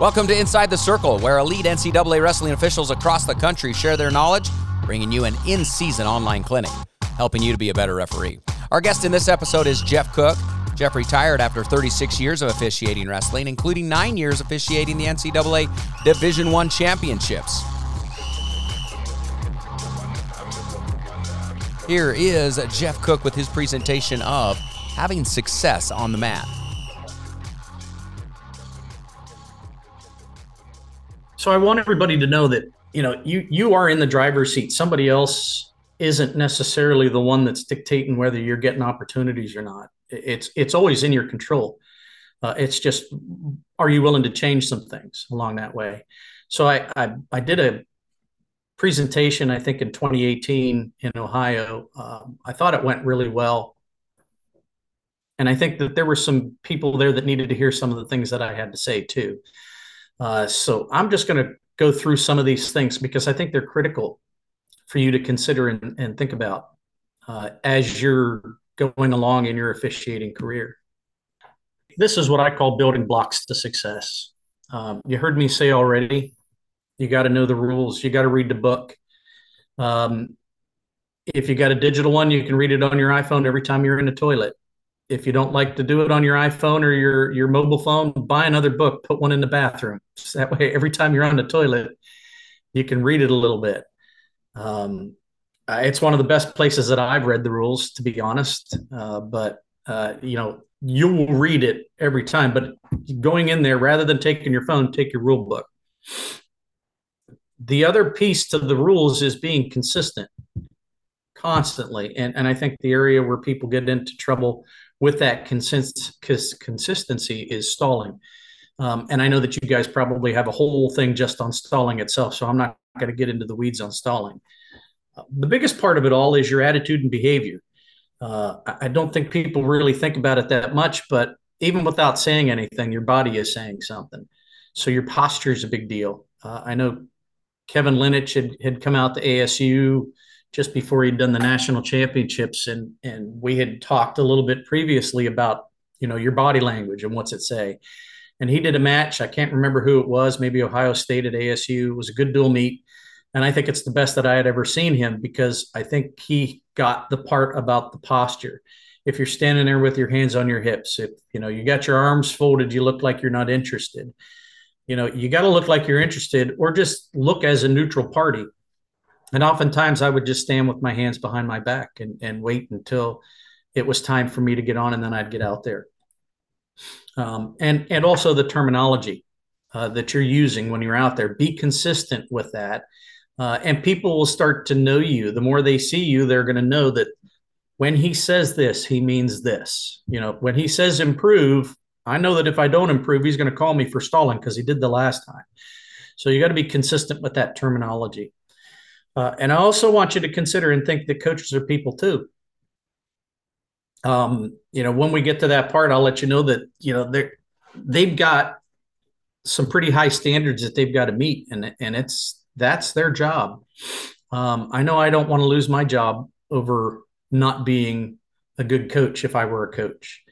Welcome to Inside the Circle, where elite NCAA wrestling officials across the country share their knowledge, bringing you an in season online clinic, helping you to be a better referee. Our guest in this episode is Jeff Cook. Jeff retired after 36 years of officiating wrestling, including nine years officiating the NCAA Division One championships. Here is Jeff Cook with his presentation of having success on the mat. So I want everybody to know that you know you you are in the driver's seat. Somebody else isn't necessarily the one that's dictating whether you're getting opportunities or not. It's it's always in your control. Uh, it's just are you willing to change some things along that way? So I I, I did a presentation I think in 2018 in Ohio. Um, I thought it went really well. And I think that there were some people there that needed to hear some of the things that I had to say too. Uh, so I'm just going to go through some of these things because I think they're critical for you to consider and, and think about uh, as you're going along in your officiating career. This is what I call building blocks to success. Um, you heard me say already, you got to know the rules, you got to read the book. Um, if you got a digital one, you can read it on your iPhone every time you're in the toilet if you don't like to do it on your iPhone or your your mobile phone, buy another book, put one in the bathroom. So that way, every time you're on the toilet, you can read it a little bit. Um, it's one of the best places that I've read the rules, to be honest. Uh, but uh, you know, you will read it every time. But going in there, rather than taking your phone, take your rule book. The other piece to the rules is being consistent constantly. And, and I think the area where people get into trouble with that consist- consistency is stalling. Um, and I know that you guys probably have a whole thing just on stalling itself, so I'm not going to get into the weeds on stalling. Uh, the biggest part of it all is your attitude and behavior. Uh, I don't think people really think about it that much, but even without saying anything, your body is saying something. So your posture is a big deal. Uh, I know Kevin Linich had, had come out to ASU just before he'd done the national championships and and we had talked a little bit previously about you know your body language and what's it say. And he did a match. I can't remember who it was. Maybe ohio state at asu it was a good dual meet. And i think it's the best that i had ever seen him because i think he got the part about the posture. If you're standing there with your hands on your hips if you know you got your arms folded you look like you're not interested you know you got to look like you're interested or just look as a neutral party and oftentimes I would just stand with my hands behind my back and, and wait until it was time for me to get on, and then I'd get out there. Um, and and also the terminology uh, that you're using when you're out there. Be consistent with that, uh, and people will start to know you. The more they see you, they're going to know that when he says this, he means this. You know, when he says improve, I know that if I don't improve, he's going to call me for stalling because he did the last time. So you got to be consistent with that terminology. Uh, and I also want you to consider and think that coaches are people too. Um, you know, when we get to that part, I'll let you know that you know they they've got some pretty high standards that they've got to meet, and and it's that's their job. Um, I know I don't want to lose my job over not being a good coach if I were a coach.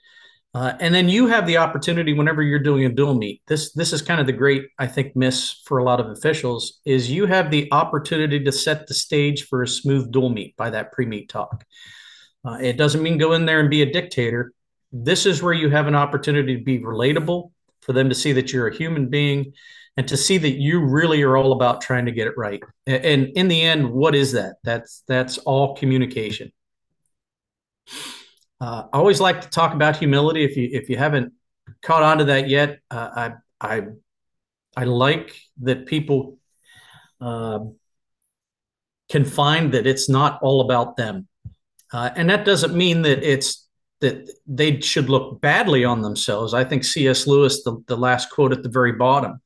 Uh, and then you have the opportunity whenever you're doing a dual meet. This this is kind of the great I think miss for a lot of officials is you have the opportunity to set the stage for a smooth dual meet by that pre-meet talk. Uh, it doesn't mean go in there and be a dictator. This is where you have an opportunity to be relatable for them to see that you're a human being and to see that you really are all about trying to get it right. And in the end, what is that? That's that's all communication. Uh, I always like to talk about humility. If you if you haven't caught on to that yet, uh, I I I like that people uh, can find that it's not all about them, uh, and that doesn't mean that it's that they should look badly on themselves. I think C.S. Lewis, the, the last quote at the very bottom,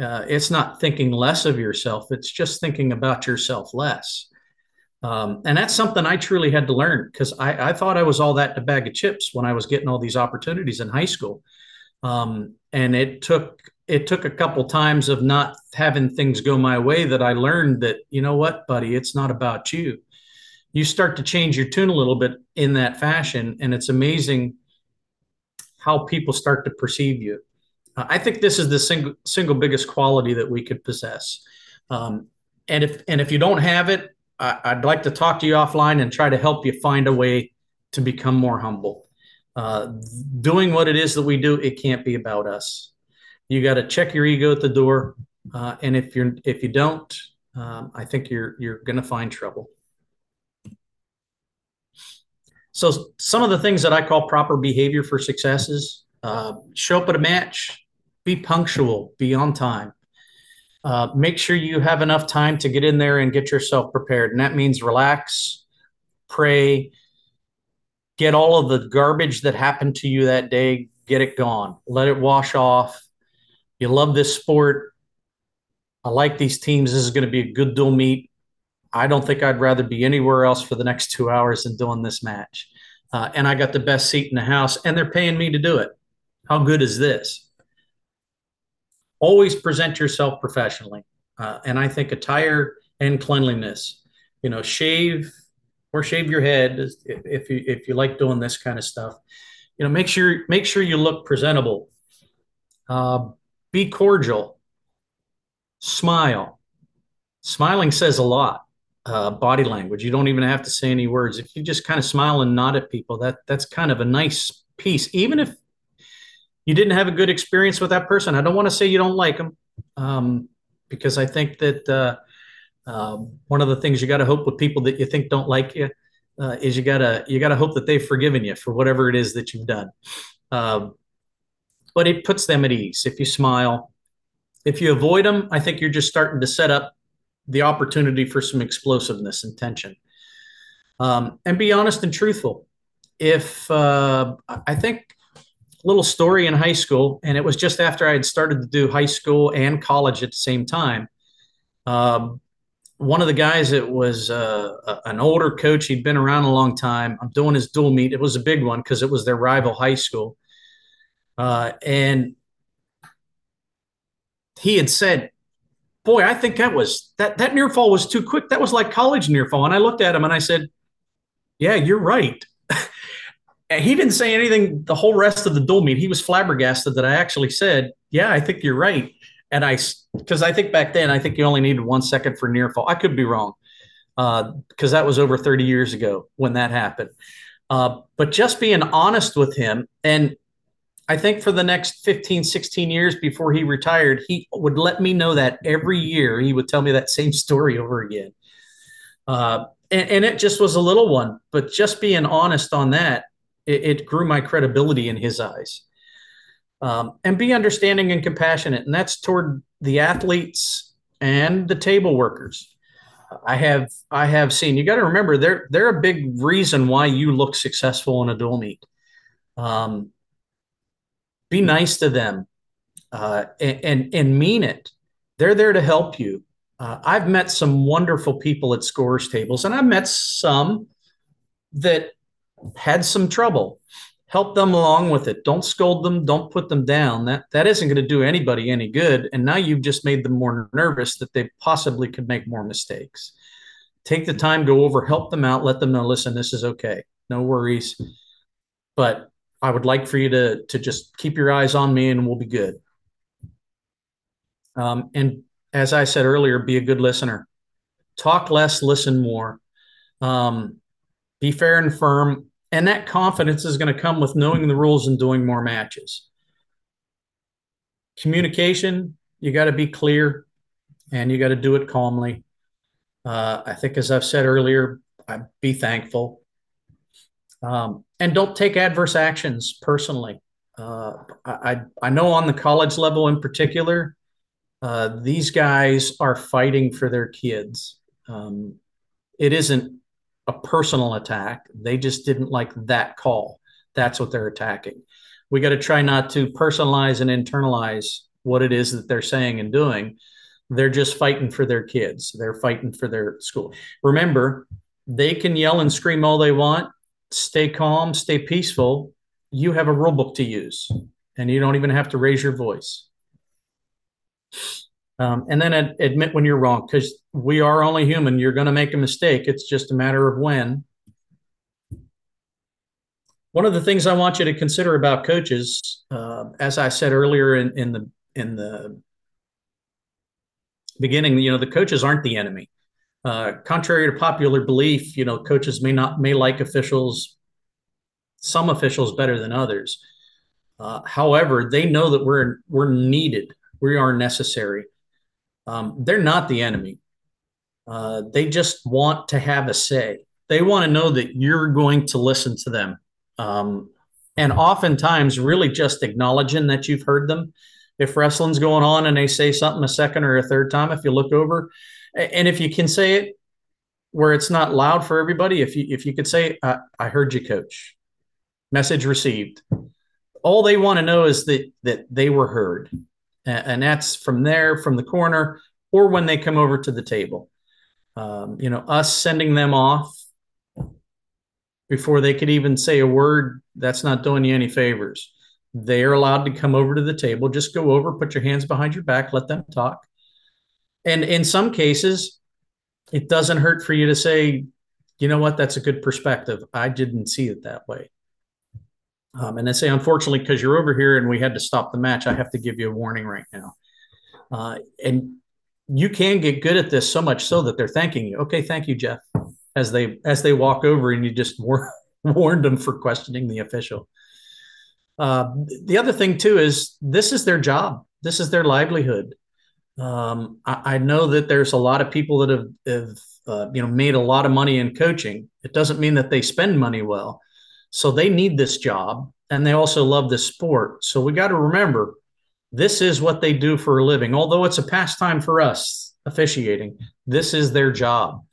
uh, it's not thinking less of yourself; it's just thinking about yourself less. Um, and that's something I truly had to learn because I, I, thought I was all that in a bag of chips when I was getting all these opportunities in high school. Um, and it took it took a couple times of not having things go my way that I learned that you know what, buddy, it's not about you. you start to change your tune a little bit in that fashion, and it's amazing how people start to perceive you. Uh, I think this is the single single biggest quality that we could possess. Um, and if and if you don't have it, I, would like to talk to you offline and try to help you find a way to become more humble. Uh, doing what it is that we do, it can't be about us. You got to check your ego at the door, uh, and if you're if you don't, um, I think you're you're going to find trouble. So some of the things that I call proper behavior for successes: uh, show up at a match, be punctual, be on time, uh, make sure you have enough time to get in there and get yourself prepared. And that means relax, pray, get all of the garbage that happened to you that day, get it gone, let it wash off. You love this sport. I like these teams. This is going to be a good dual meet. I don't think I'd rather be anywhere else for the next two hours than doing this match. Uh, and I got the best seat in the house, and they're paying me to do it. How good is this? Always present yourself professionally. Uh, and I think attire and cleanliness, you know, shave or shave your head if you if you like doing this kind of stuff. You know, make sure make sure you look presentable. Uh, be cordial. Smile. Smiling says a lot. Uh, body language. You don't even have to say any words. If you just kind of smile and nod at people, that that's kind of a nice piece. Even if you didn't have a good experience with that person. I don't want to say you don't like them, um, because I think that uh, uh, one of the things you got to hope with people that you think don't like you uh, is you gotta you gotta hope that they've forgiven you for whatever it is that you've done. Um, but it puts them at ease if you smile. If you avoid them, I think you're just starting to set up the opportunity for some explosiveness and tension. Um, and be honest and truthful. If uh, I think little story in high school, and it was just after I had started to do high school and college at the same time. Um, one of the guys that was uh, an older coach, he'd been around a long time. I'm doing his dual meet. It was a big one because it was their rival high school. Uh, and he had said, Boy, I think that was that that near fall was too quick. That was like college near fall. And I looked at him and I said, Yeah, you're right he didn't say anything the whole rest of the dual meet. He was flabbergasted that I actually said, "Yeah, I think you're right." And I, because I think back then, I think you only needed one second for near fall. I could be wrong, because uh, that was over 30 years ago when that happened. Uh, but just being honest with him, and I think for the next 15, 16 years before he retired, he would let me know that every year he would tell me that same story over again. Uh, and, and it just was a little one, but just being honest on that it, it grew my credibility in his eyes. Um, and be understanding and compassionate, and that's toward the athletes and the table workers. I have I have seen. You got to remember they're they're a big reason why you look successful in a dual meet. Um, be nice to them, uh, and, and, and mean it. They're there to help you. Uh, I've met some wonderful people at scores tables, and I've met some that had some trouble. Help them along with it. Don't scold them. Don't put them down. That that isn't going to do anybody any good. And now you've just made them more nervous that they possibly could make more mistakes. Take the time go over help them out let them know listen this is okay. No worries. But i would like for you to to just keep your eyes on me and we'll be good. Um, and as i said earlier be a good listener. Talk less listen more. Um, be fair and firm and that confidence is going to come with knowing the rules and doing more matches. Communication, you got to be clear and you got to do it calmly. Uh, I think, as I've said earlier, I be thankful. Um, and don't take adverse actions personally. Uh, I, I know on the college level in particular, uh, these guys are fighting for their kids. Um, it isn't a personal attack. They just didn't like that call. That's what they're attacking. We got to try not to personalize and internalize what it is that they're saying and doing. They're just fighting for their kids. They're fighting for their school. Remember, they can yell and scream all they want. Stay calm, stay peaceful. You have a rule book to use, and you don't even have to raise your voice. Um, and then ad- admit when you're wrong because we are only human. You're going to make a mistake. It's just a matter of when. One of the things I want you to consider about coaches, uh, as I said earlier in, in the in the beginning, you know, the coaches aren't the enemy. Uh, contrary to popular belief, you know, coaches may not may like officials, some officials better than others. Uh, however, they know that we're we're needed. We are necessary. Um, they're not the enemy. Uh, they just want to have a say. They want to know that you're going to listen to them. Um, and oftentimes, really just acknowledging that you've heard them. If wrestling's going on and they say something a second or a third time, if you look over, and if you can say it where it's not loud for everybody, if you if you could say, I, I heard you, coach. Message received. All they want to know is that that they were heard. And that's from there, from the corner, or when they come over to the table. Um, you know, us sending them off before they could even say a word, that's not doing you any favors. They are allowed to come over to the table. Just go over, put your hands behind your back, let them talk. And in some cases, it doesn't hurt for you to say, you know what, that's a good perspective. I didn't see it that way. Um, and they say, unfortunately, because you're over here and we had to stop the match, I have to give you a warning right now. Uh, and you can get good at this so much so that they're thanking you. Okay, thank you, Jeff. As they as they walk over and you just war- warned them for questioning the official. Uh, the other thing too is this is their job. This is their livelihood. Um, I, I, know that there's a lot of people that have, have uh, you know made a lot of money in coaching. It doesn't mean that they spend money well. So they need this job and they also love this sport. So we got to remember this is what they do for a living. Although it's a pastime for us officiating, this is their job.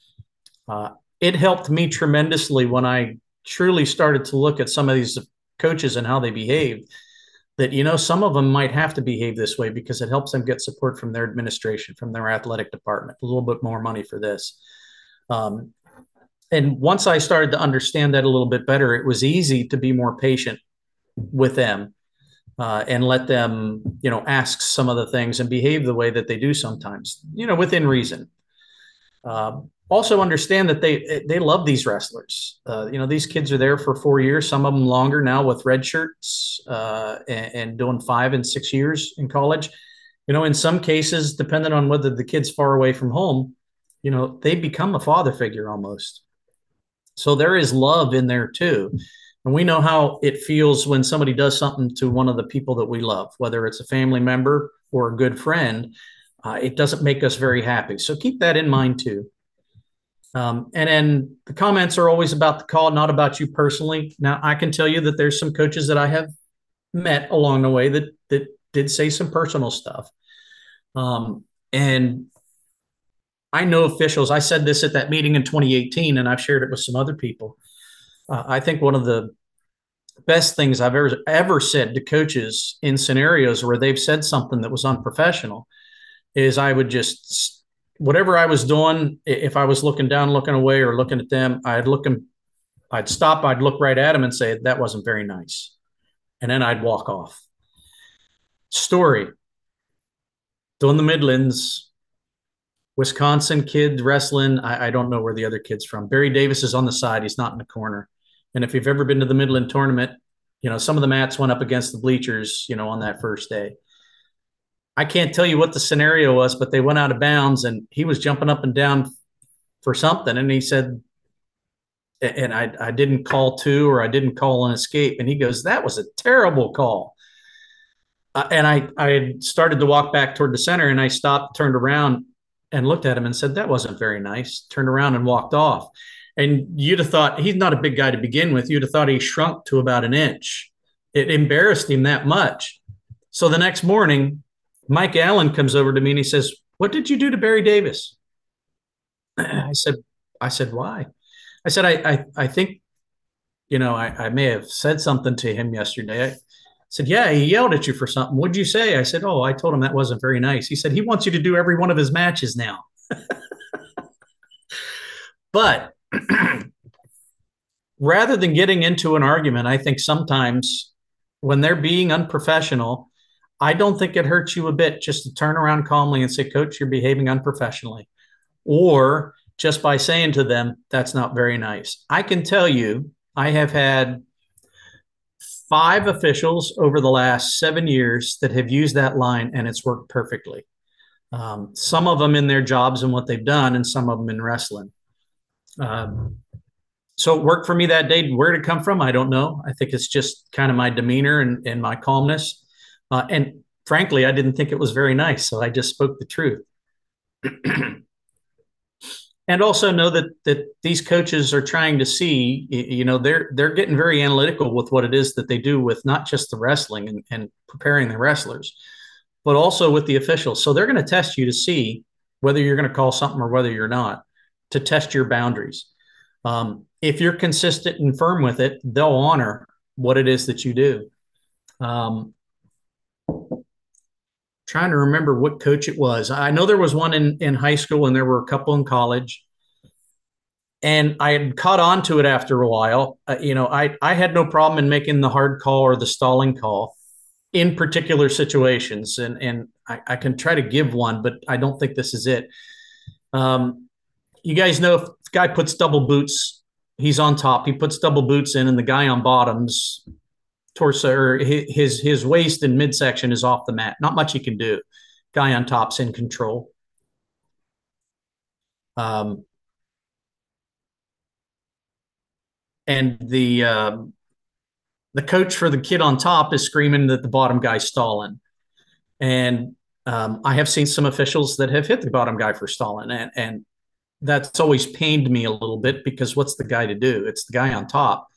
Uh, it helped me tremendously when I truly started to look at some of these coaches and how they behaved. That, you know, some of them might have to behave this way because it helps them get support from their administration, from their athletic department, a little bit more money for this. Um, and once I started to understand that a little bit better, it was easy to be more patient with them uh, and let them, you know, ask some of the things and behave the way that they do sometimes, you know, within reason. Uh, also understand that they they love these wrestlers. Uh, you know, these kids are there for four years, some of them longer now with red shirts uh, and, and doing five and six years in college. You know, in some cases, depending on whether the kid's far away from home, you know, they become a father figure almost. So there is love in there too. And we know how it feels when somebody does something to one of the people that we love, whether it's a family member or a good friend. Uh, it doesn't make us very happy. So keep that in mind too. Um, and then the comments are always about the call, not about you personally. Now, I can tell you that there's some coaches that I have met along the way that that did say some personal stuff. Um, and I know officials. I said this at that meeting in 2018, and I've shared it with some other people. Uh, I think one of the best things I've ever ever said to coaches in scenarios where they've said something that was unprofessional is I would just whatever I was doing, if I was looking down, looking away, or looking at them, I'd look them, I'd stop, I'd look right at them and say that wasn't very nice, and then I'd walk off. Story. Doing the Midlands, Wisconsin kid wrestling. I, I, don't know where the other kid's from. Barry Davis is on the side. He's not in the corner. And if you've ever been to the Midland tournament, you know, some of the mats went up against the bleachers, you know, on that first day. I can't tell you what the scenario was, but they went out of bounds and he was jumping up and down for something. And he said, and I, I didn't call two or I didn't call an escape. And he goes, that was a terrible call. Uh, and I, I started to walk back toward the center and I stopped, turned around and looked at him and said, That wasn't very nice, turned around and walked off. And you'd have thought he's not a big guy to begin with. You'd have thought he shrunk to about an inch. It embarrassed him that much. So the next morning, Mike Allen comes over to me and he says, What did you do to Barry Davis? I said, I said, why? I said, I I, I think, you know, I, I may have said something to him yesterday. Said, Yeah, he yelled at you for something. What'd you say? I said, Oh, I told him that wasn't very nice. He said, He wants you to do every one of his matches now. but rather than getting into an argument, I think sometimes when they're being unprofessional, I don't think it hurts you a bit just to turn around calmly and say, Coach, you're behaving unprofessionally. Or just by saying to them, that's not very nice. I can tell you, I have had five officials over the last seven years that have used that line and it's worked perfectly. Um, some of them in their jobs and what they've done, and some of them in wrestling. Um, so it worked for me that day. Where did it come from? I don't know. I think it's just kind of my demeanor and, and my calmness. Uh, and frankly, I didn't think it was very nice. So I just spoke the truth. and also know that that these coaches are trying to see you know they're they're getting very analytical with what it is that they do with not just the wrestling and, and preparing the wrestlers but also with the officials. So they're going to test you to see whether you're going to call something or whether you're not to test your boundaries. Um, if you're consistent and firm with it they'll honor what it is that you do. Um, trying to remember what coach it was. I know there was one in, in high school and there were a couple in college. And I had caught on to it after a while. Uh, you know, I, I had no problem in making the hard call or the stalling call in particular situations. And, and I, I can try to give one, but I don't think this is it. Um, you guys know if guy puts double boots, he's on top. He puts double boots in, and the guy on bottoms torso or his his waist and midsection is off the mat. Not much he can do. Guy on top's in control. Um, and the um, the coach for the kid on top is screaming that the bottom guy's stalling. And um, I have seen some officials that have hit the bottom guy for stalling, and and that's always pained me a little bit because what's the guy to do? It's the guy on top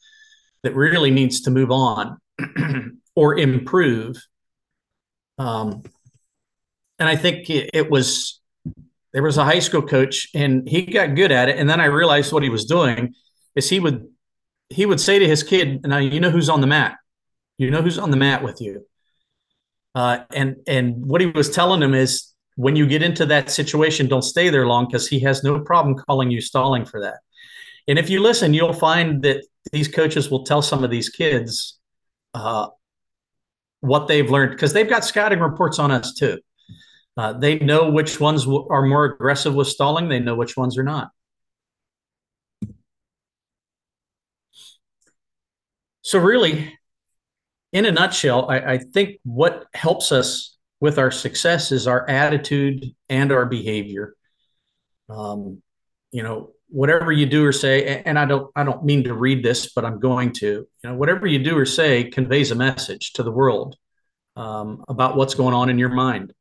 that really needs to move on or improve. Um, and I think it, it, was there was a high school coach, and he got good at it. And then I realized what he was doing is he would he would say to his kid, "Now you know who's on the mat. You know who's on the mat with you." Uh, and and what he was telling him is, when you get into that situation, don't stay there long because he has no problem calling you stalling for that. And if you listen, you'll find that these coaches will tell some of these kids uh, what they've learned because they've got scouting reports on us too. Uh, they know which ones w- are more aggressive with stalling. They know which ones are not. So, really, in a nutshell, I, I think what helps us with our success is our attitude and our behavior. Um, you know, whatever you do or say and i don't i don't mean to read this but i'm going to you know whatever you do or say conveys a message to the world um, about what's going on in your mind.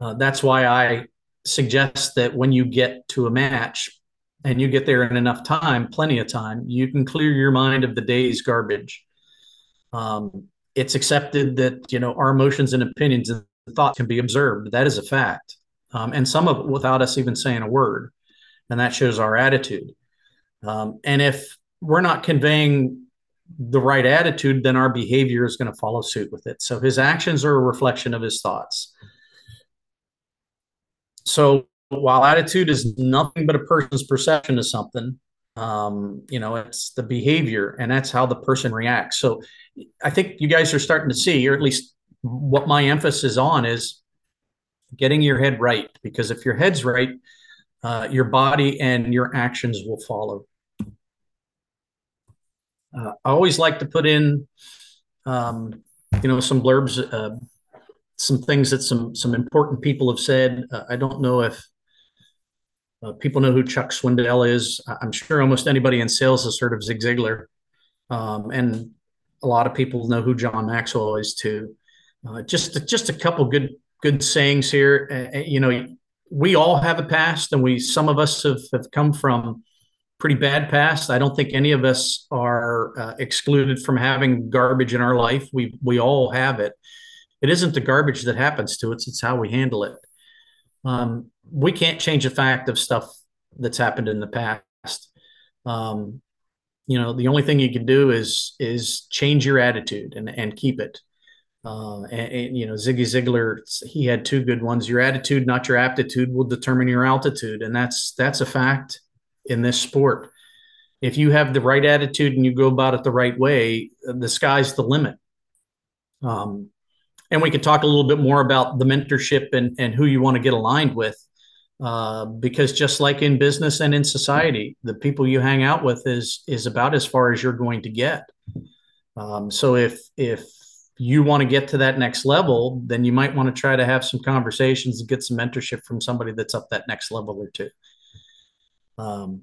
Uh, that's why i suggest that when you get to a match and you get there in enough time plenty of time you can clear your mind of the day's garbage. Um, it's accepted that you know our emotions and opinions and thoughts can be observed. That is a fact. Um, and some of it without us even saying a word and that shows our attitude. Um, and if we're not conveying the right attitude, then our behavior is going to follow suit with it. So his actions are a reflection of his thoughts. So while attitude is nothing but a person's perception of something, um, you know, it's the behavior and that's how the person reacts. So I think you guys are starting to see, or at least what my emphasis on is getting your head right. Because if your head's right, uh, your body and your actions will follow. Uh, I always like to put in, um, you know, some blurbs, uh, some things that some some important people have said. Uh, I don't know if uh, people know who Chuck Swindoll is. I'm sure almost anybody in sales has heard of Zig Ziglar, um, and a lot of people know who John Maxwell is too. Uh, just just a couple good good sayings here. you know, we all have a past, and we some of us have, have come from pretty bad past. I don't think any of us are uh, excluded from having garbage in our life. We we all have it. It isn't the garbage that happens to us; it's how we handle it. Um, we can't change the fact of stuff that's happened in the past. Um, you know, the only thing you can do is is change your attitude and and keep it. Uh, and, and, you know, Ziggy Ziglar, he had two good ones. Your attitude, not your aptitude, will determine your altitude, and that's that's a fact in this sport. If you have the right attitude and you go about it the right way, the sky's the limit. Um, and we could talk a little bit more about the mentorship and, and who you want to get aligned with. Uh, because just like in business and in society, the people you hang out with is is about as far as you're going to get. Um, so if if you want to get to that next level, then you might want to try to have some conversations and get some mentorship from somebody that's up that next level or two. Um,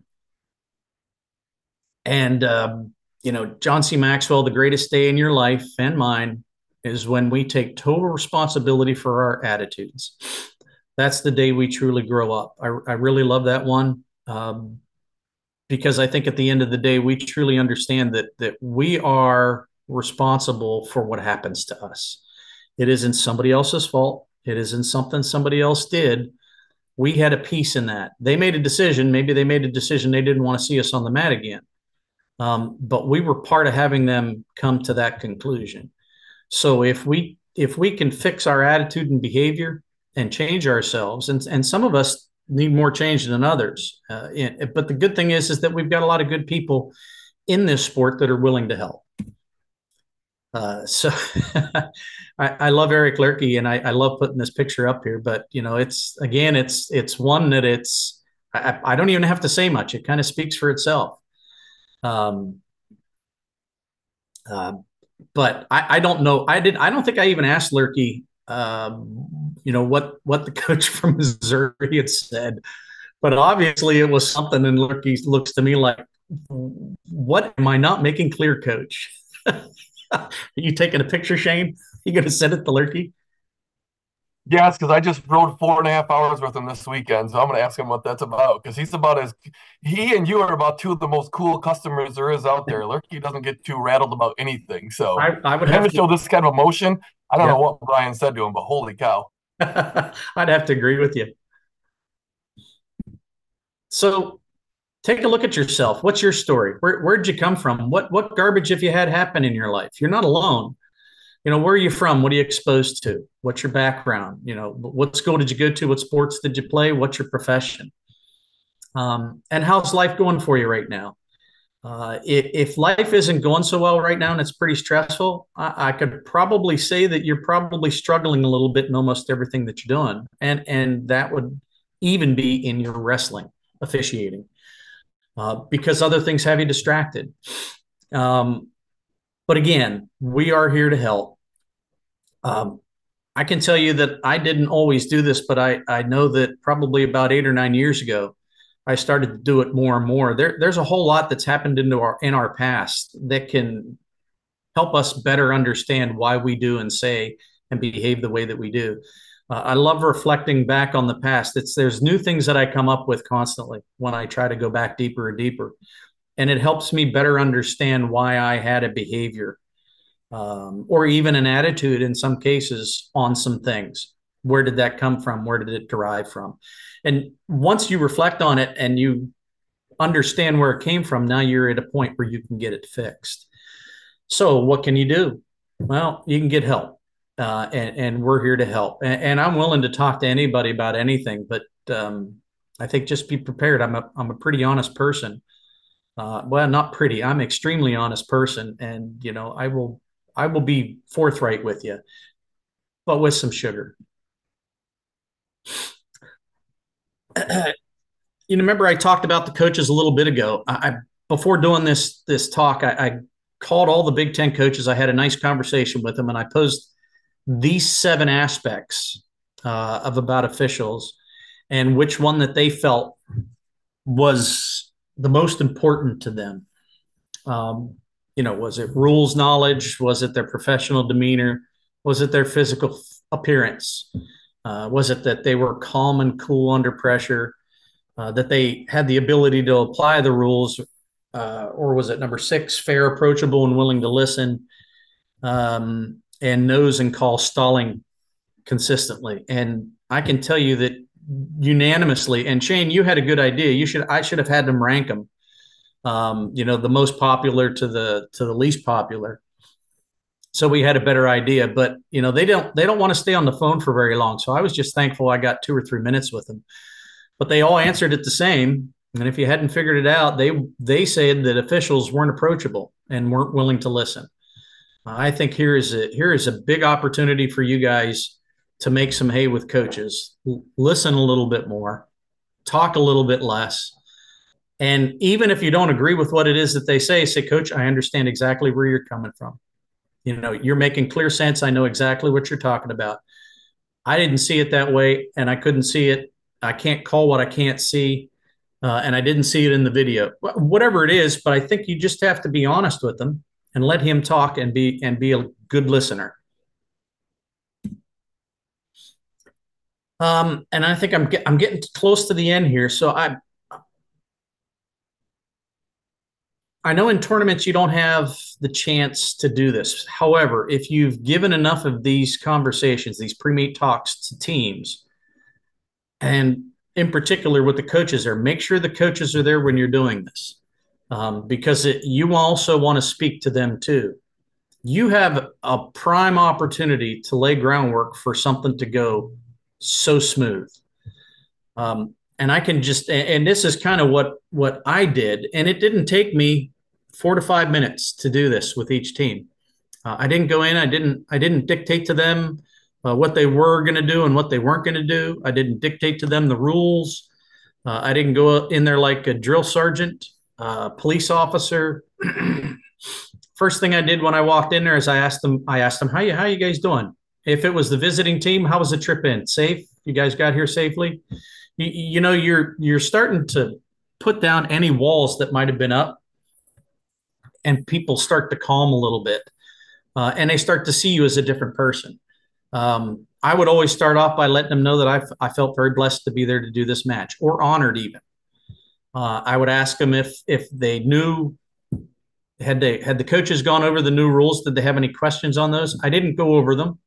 and um, you know, John C. Maxwell, the greatest day in your life and mine is when we take total responsibility for our attitudes. That's the day we truly grow up. I, I really love that one um, because I think at the end of the day, we truly understand that that we are responsible for what happens to us. It isn't somebody else's fault. It isn't something somebody else did. We had a piece in that. They made a decision. Maybe they made a decision they didn't want to see us on the mat again. Um, but we were part of having them come to that conclusion. So if we if we can fix our attitude and behavior and change ourselves, and and some of us need more change than others. Uh, but the good thing is is that we've got a lot of good people in this sport that are willing to help. Uh, so I, I, love Eric Lurkey and I, I, love putting this picture up here, but you know, it's again, it's it's one that it's I, I don't even have to say much. It kind of speaks for itself. Um, uh, but I, I, don't know. I did. I don't think I even asked Lurkey. Um, you know what what the coach from Missouri had said, but obviously it was something. And Lurkey looks to me like, "What am I not making clear, Coach? Are you taking a picture, Shane? You going to send it to Lurkey?" Yes, because I just rode four and a half hours with him this weekend, so I'm going to ask him what that's about. Because he's about as he and you are about two of the most cool customers there is out there. Lurkey doesn't get too rattled about anything, so I, I would have to show this kind of emotion. I don't yeah. know what Brian said to him, but holy cow! I'd have to agree with you. So, take a look at yourself. What's your story? Where where'd you come from? What what garbage have you had happen in your life? You're not alone you know, where are you from? What are you exposed to? What's your background? You know, what school did you go to? What sports did you play? What's your profession? Um, and how's life going for you right now? Uh, if, if, life isn't going so well right now and it's pretty stressful, I, I, could probably say that you're probably struggling a little bit in almost everything that you're doing, and and that would even be in your wrestling officiating, uh, because other things have you distracted. Um, but again, we are here to help. Um, I can tell you that I didn't always do this, but I, I know that probably about eight or nine years ago, I started to do it more and more. There, there's a whole lot that's happened into our in our past that can help us better understand why we do and say and behave the way that we do. Uh, I love reflecting back on the past. It's there's new things that I come up with constantly when I try to go back deeper and deeper and it helps me better understand why I had a behavior um, or even an attitude in some cases on some things. Where did that come from? Where did it derive from? And once you reflect on it and you understand where it came from, now you're at a point where you can get it fixed. So, what can you do? Well, you can get help, uh, and, and, we're here to help. And, and, I'm willing to talk to anybody about anything, but um, I think just be prepared. I'm a I'm a pretty honest person, uh, well, not pretty. I'm extremely honest person, and you know, I will I will be forthright with you, but with some sugar. you remember I talked about the coaches a little bit ago. I, before doing this this talk, I, I called all the Big Ten coaches. I had a nice conversation with them, and I posed these seven aspects uh, of about officials and which one that they felt was the most important to them? Um, you know, was it rules knowledge? Was it their professional demeanor? Was it their physical appearance? Uh, was it that they were calm and cool under pressure? Uh, that they had the ability to apply the rules? Uh, or was it number six, fair, approachable, and willing to listen? Um, and knows and calls stalling consistently. And I can tell you that unanimously. And Shane, you had a good idea. You should I should have had them rank them. Um, you know, the most popular to the to the least popular. So we had a better idea. But you know, they don't they don't want to stay on the phone for very long. So I was just thankful I got two or three minutes with them. But they all answered it the same. And if you hadn't figured it out, they they said that officials weren't approachable and weren't willing to listen. I think here is a here is a big opportunity for you guys to make some hay with coaches. Listen a little bit more, talk a little bit less, and even if you don't agree with what it is that they say, say, Coach, I understand exactly where you're coming from. You know, you're making clear sense. I know exactly what you're talking about. I didn't see it that way, and I couldn't see it. I can't call what I can't see, uh, and I didn't see it in the video. Whatever it is, but I think you just have to be honest with them and let him talk and be and be a good listener. Um, and I think I'm get, I'm getting close to the end here, so I I know in tournaments you don't have the chance to do this. However, if you've given enough of these conversations, these pre-meet talks to teams, and in particular with the coaches there, make sure the coaches are there when you're doing this um, because it, you also want to speak to them too. You have a prime opportunity to lay groundwork for something to go so smooth. Um, and I can just, and this is kind of what what I did, and it didn't take me four to five minutes to do this with each team. Uh, I didn't go in, I didn't, I didn't dictate to them uh, what they were going to do and what they weren't going to do. I didn't dictate to them the rules. Uh, I didn't go in there like a drill sergeant uh, police officer. First thing I did when I walked in there is I asked them, I asked them, how you, how you guys doing? If it was the visiting team, how was the trip in? Safe? You guys got here safely? You, you know, you're, you're starting to put down any walls that might have been up and people start to calm a little bit. Uh, and they start to see you as a different person. Um, I would always start off by letting them know that I, I felt very blessed to be there to do this match or honored even. Uh, I would ask them if if they knew had they had the coaches gone over the new rules. Did they have any questions on those? I didn't go over them.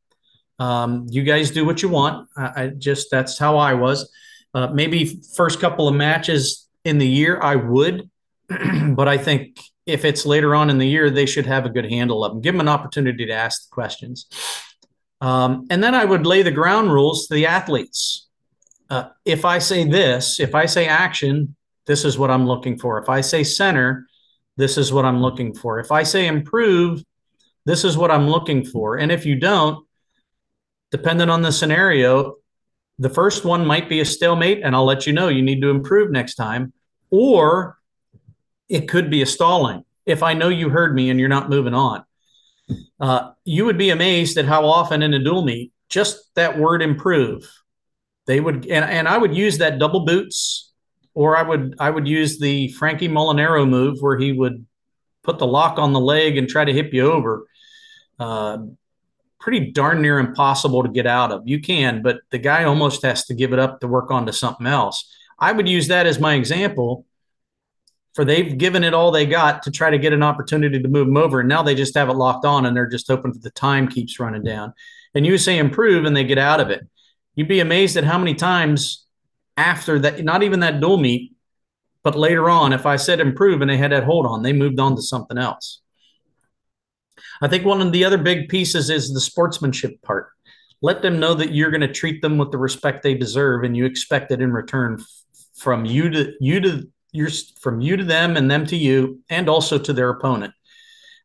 Um, you guys do what you want. I, I just that's how I was. Uh, maybe first couple of matches in the year I would, but I think if it's later on in the year, they should have a good handle of them. Give them an opportunity to ask the questions. Um, and then I would lay the ground rules to the athletes. Uh, if I say this, if I say action, this is what I'm looking for. If I say center, this is what I'm looking for. If I say improve, this is what I'm looking for. And if you don't, depending on the scenario, the first one might be a stalemate, and I'll let you know you need to improve next time. Or it could be a stalling if I know you heard me and you're not moving on. Uh, you would be amazed at how often in a dual meet, just that word improve, they would, and, and I would use that double boots or I would I would use the Frankie Molinaro move where he would put the lock on the leg and try to hip you over. Uh, pretty darn near impossible to get out of. You can, but the guy almost has to give it up to work on to something else. I would use that as my example for they've given it all they got to try to get an opportunity to move them over. And now they just have it locked on and they're just hoping that the time keeps running down. And you say improve and they get out of it. You'd be amazed at how many times after that, not even that dual meet, but later on, if I said improve and they had that hold on, they moved on to something else. I think one of the other big pieces is the sportsmanship part. Let them know that you're going to treat them with the respect they deserve, and you expect it in return from you to you to your from you to them, and them to you, and also to their opponent.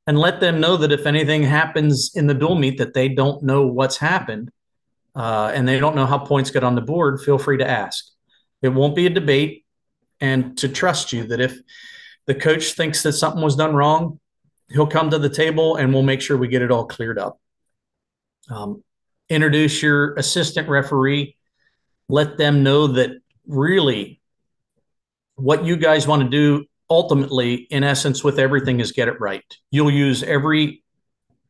And let them know that if anything happens in the dual meet that they don't know what's happened, uh, and they don't know how points get on the board, feel free to ask. It won't be a debate. And to trust you that if the coach thinks that something was done wrong, he'll come to the table and we'll make sure we get it all cleared up. Um, introduce your assistant referee. Let them know that really what you guys want to do ultimately, in essence, with everything is get it right. You'll use every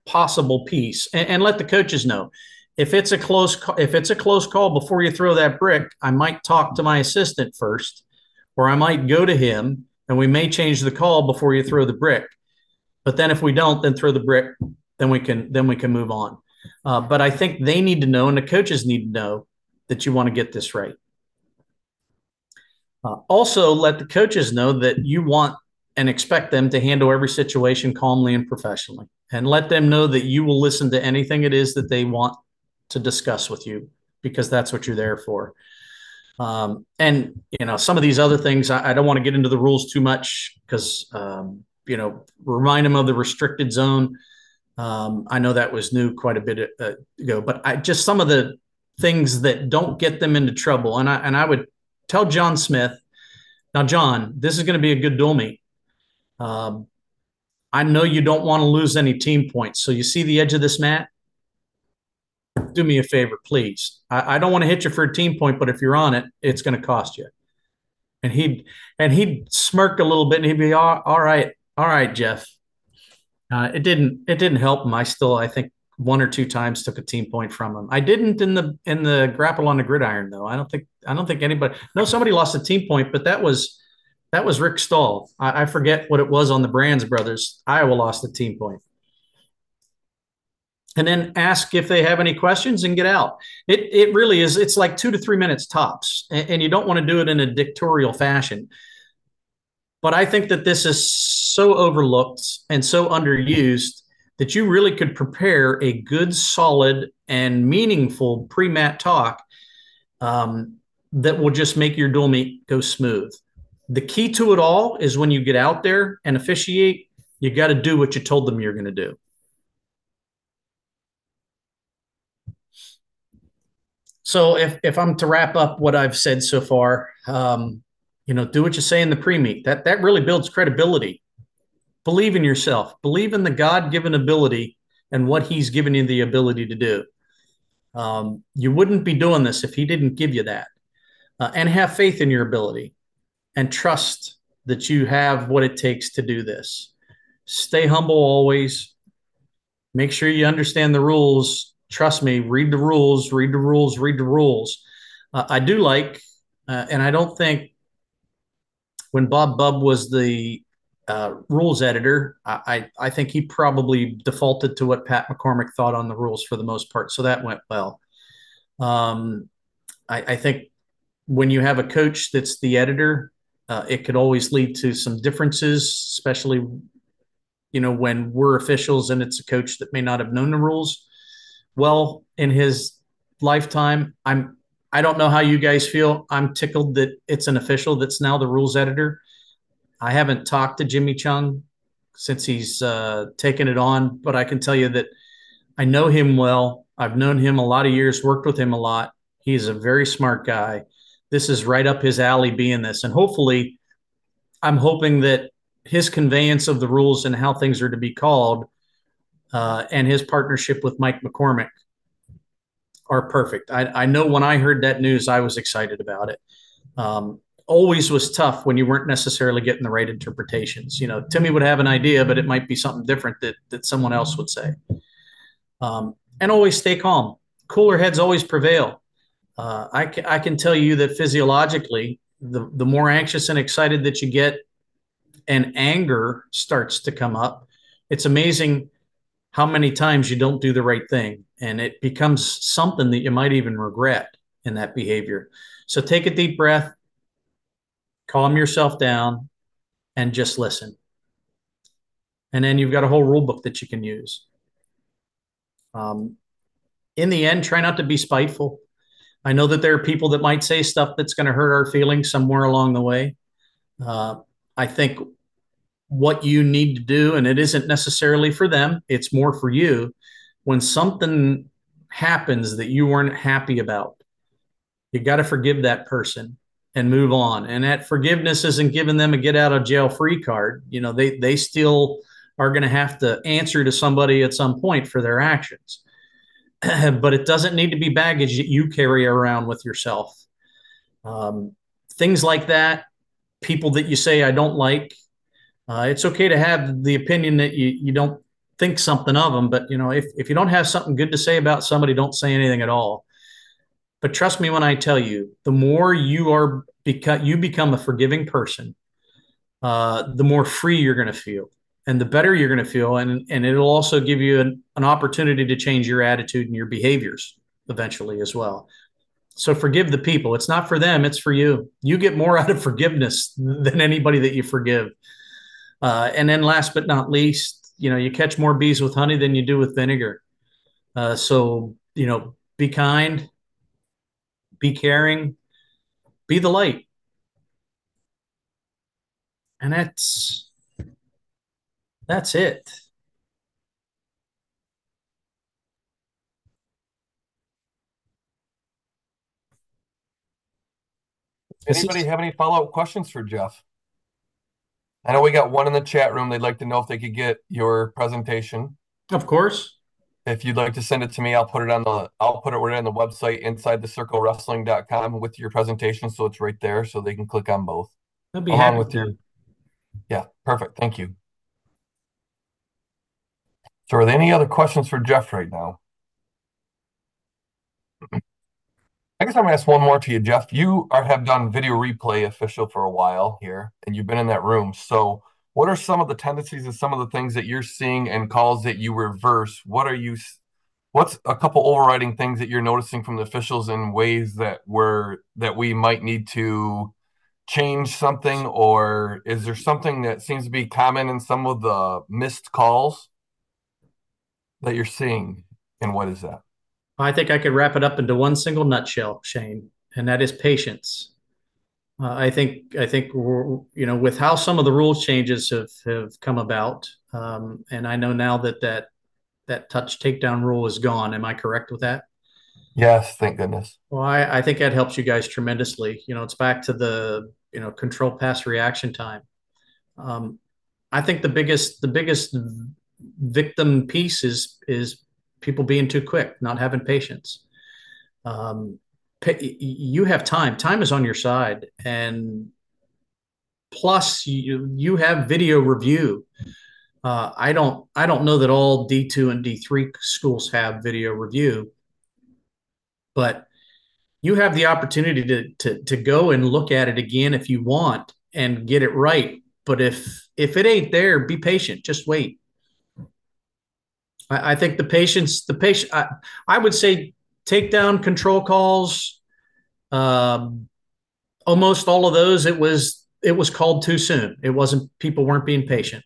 possible piece and, and let the coaches know if it's a close if it's a close call before you throw that brick, I might talk to my assistant first, or I might go to him and we may change the call before you throw the brick. But then if we don't, then throw the brick, then we can then we can move on. Uh, but I think they need to know, and the coaches need to know that you want to get this right. Uh, also, let the coaches know that you want and expect them to handle every situation calmly and professionally, and let them know that you will listen to anything it is that they want to discuss with you because that's what you're there for. Um, and you know, some of these other things, I, I don't want to get into the rules too much because um, you know, remind them of the restricted zone. Um, I know that was new quite a bit uh, ago, but I just some of the things that don't get them into trouble. And I and I would tell John Smith, now John, this is going to be a good dual meet. Um, I know you don't want to lose any team points. So you see the edge of this mat? Do me a favor, please. I, I don't want to hit you for a team point, but if you're on it, it's going to cost you. And he'd and he'd smirk a little bit and he'd be all, all right, all right, Jeff. Uh, it didn't it didn't help him. I still I think one or two times took a team point from him. I didn't in the in the grapple on the gridiron though. I don't think I don't think anybody. No, somebody lost a team point, but that was that was Rick Stahl. I, I forget what it was on the Brands brothers. Iowa lost a team point. And then ask if they have any questions and get out. It it really is. It's like two to three minutes tops, and, and you don't want to do it in a dictatorial fashion. But I think that this is so overlooked and so underused that you really could prepare a good, solid, and meaningful pre mat talk um, that will just make your dual meet go smooth. The key to it all is when you get out there and officiate, you got to do what you told them you're going to do. So if, if I'm to wrap up what I've said so far, um, you know, do what you say in the pre-meet. That that really builds credibility. Believe in yourself. Believe in the God-given ability and what He's given you the ability to do. Um, you wouldn't be doing this if He didn't give you that. Uh, and have faith in your ability and trust that you have what it takes to do this. Stay humble always. Make sure you understand the rules. Trust me, read the rules, read the rules, read the rules. Uh, I do like, uh, and I don't think when Bob Bubb was the uh, rules editor, I, I think he probably defaulted to what Pat McCormick thought on the rules for the most part. So that went well. Um, I, I think when you have a coach that's the editor, uh, it could always lead to some differences, especially you know when we're officials and it's a coach that may not have known the rules well in his lifetime. I'm I don't know how you guys feel. I'm tickled that it's an official that's now the rules editor. I haven't talked to Jimmy Chung since he's uh, taken it on, but I can tell you that I know him well. I've known him a lot of years, worked with him a lot. He's a very smart guy this is right up his alley being this. And hopefully, I'm hoping that his conveyance of the rules and how things are to be called uh, and his partnership with Mike McCormick are perfect. I, I, know when I heard that news, I was excited about it. Um, always was tough when you weren't necessarily getting the right interpretations. You know, Timmy would have an idea, but it might be something different that, that someone else would say. Um, and always stay calm. Cooler heads always prevail. Uh, I, I can tell you that physiologically, the, the more anxious and excited that you get and anger starts to come up, it's amazing how many times you don't do the right thing. And it becomes something that you might even regret in that behavior. So take a deep breath, calm yourself down, and just listen. And then you've got a whole rule book that you can use. Um, in the end, try not to be spiteful. I know that there are people that might say stuff that's going to hurt our feelings somewhere along the way. Uh, I think what you need to do, and it isn't necessarily for them, it's more for you. When something happens that you weren't happy about, you got to forgive that person and move on. And that forgiveness isn't giving them a get out of jail free card. You know, they they still are going to have to answer to somebody at some point for their actions. but it doesn't need to be baggage that you carry around with yourself. Um, things like that, people that you say I don't like. Uh, it's okay to have the opinion that you, you don't think something of them, but you know if, if you don't have something good to say about somebody, don't say anything at all. But trust me when I tell you, the more you are because you become a forgiving person, uh, the more free you're going to feel and the better you're going to feel. And and it'll also give you an, an opportunity to change your attitude and your behaviors eventually as well. So forgive the people. It's not for them it's for you. You get more out of forgiveness than anybody that you forgive uh, and then last but not least, you know, you catch more bees with honey than you do with vinegar. Uh, so, you know, be kind, be caring, be the light. And that's that's it. Anybody have any follow up questions for Jeff? I know we got one in the chat room. They'd like to know if they could get your presentation. Of course. If you'd like to send it to me, I'll put it on the I'll put it right on the website inside the circle wrestling.com with your presentation so it's right there so they can click on both. I'd be Along with to. your Yeah, perfect. Thank you. So are there any other questions for Jeff right now? Guess I'm gonna ask one more to you, Jeff. You are have done video replay official for a while here, and you've been in that room. So what are some of the tendencies and some of the things that you're seeing and calls that you reverse? What are you what's a couple overriding things that you're noticing from the officials in ways that we're that we might need to change something, or is there something that seems to be common in some of the missed calls that you're seeing? And what is that? I think I could wrap it up into one single nutshell, Shane, and that is patience. Uh, I think I think we're, you know with how some of the rules changes have have come about, um, and I know now that that that touch takedown rule is gone. Am I correct with that? Yes, thank goodness. Well, I, I think that helps you guys tremendously. You know, it's back to the you know control pass reaction time. Um, I think the biggest the biggest victim piece is is people being too quick, not having patience. Um, you have time. Time is on your side, and plus you you have video review. Uh, I don't I don't know that all D two and D three schools have video review, but you have the opportunity to to to go and look at it again if you want and get it right. But if if it ain't there, be patient. Just wait. I, I think the patience, the patient, I, I would say take down control calls. Um, almost all of those, it was it was called too soon. It wasn't people weren't being patient.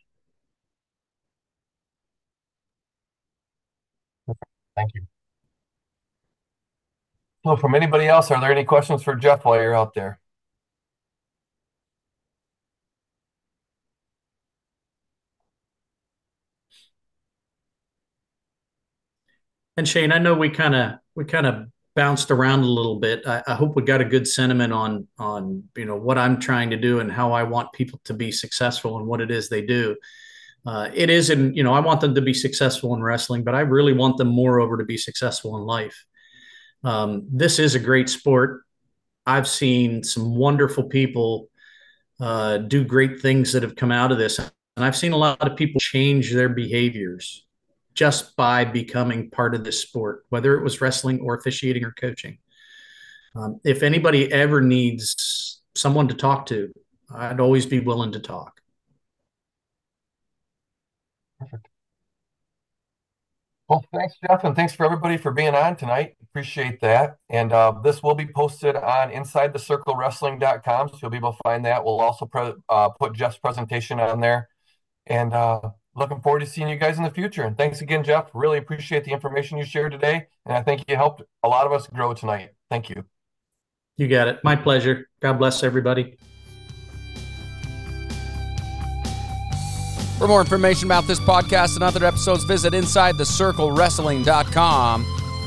Thank you. So from anybody else, are there any questions for Jeff while you're out there? And Shane, I know we kind of we kind of bounced around a little bit. I, I, hope we got a good sentiment on on you know what I'm trying to do and how I want people to be successful and what it is they do. Uh, it is, and you know, I want them to be successful in wrestling, but I really want them moreover to be successful in life. Um, this is a great sport. I've seen some wonderful people uh, do great things that have come out of this, and I've seen a lot of people change their behaviors just by becoming part of this sport, whether it was wrestling or officiating or coaching. Um, if anybody ever needs someone to talk to, I'd always be willing to talk. Perfect. Well, thanks, Jeff, and thanks for everybody for being on tonight. Appreciate that. And uh, this will be posted on InsideTheCircleWrestling.com, so you'll be able to find that. We'll also pre- uh, put Jeff's presentation on there. And uh, looking forward to seeing you guys in the future. And thanks again, Jeff. Really appreciate the information you shared today. And I think you helped a lot of us grow tonight. Thank you. You got it. My pleasure. God bless everybody. For more information about this podcast and other episodes, visit InsideTheCircleWrestling.com.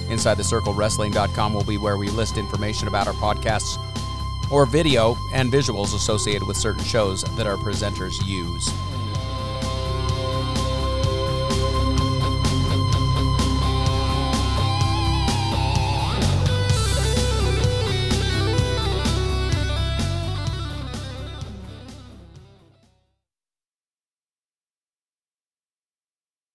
InsideTheCircleWrestling.com will be where we list information about our podcasts or video and visuals associated with certain shows that our presenters use.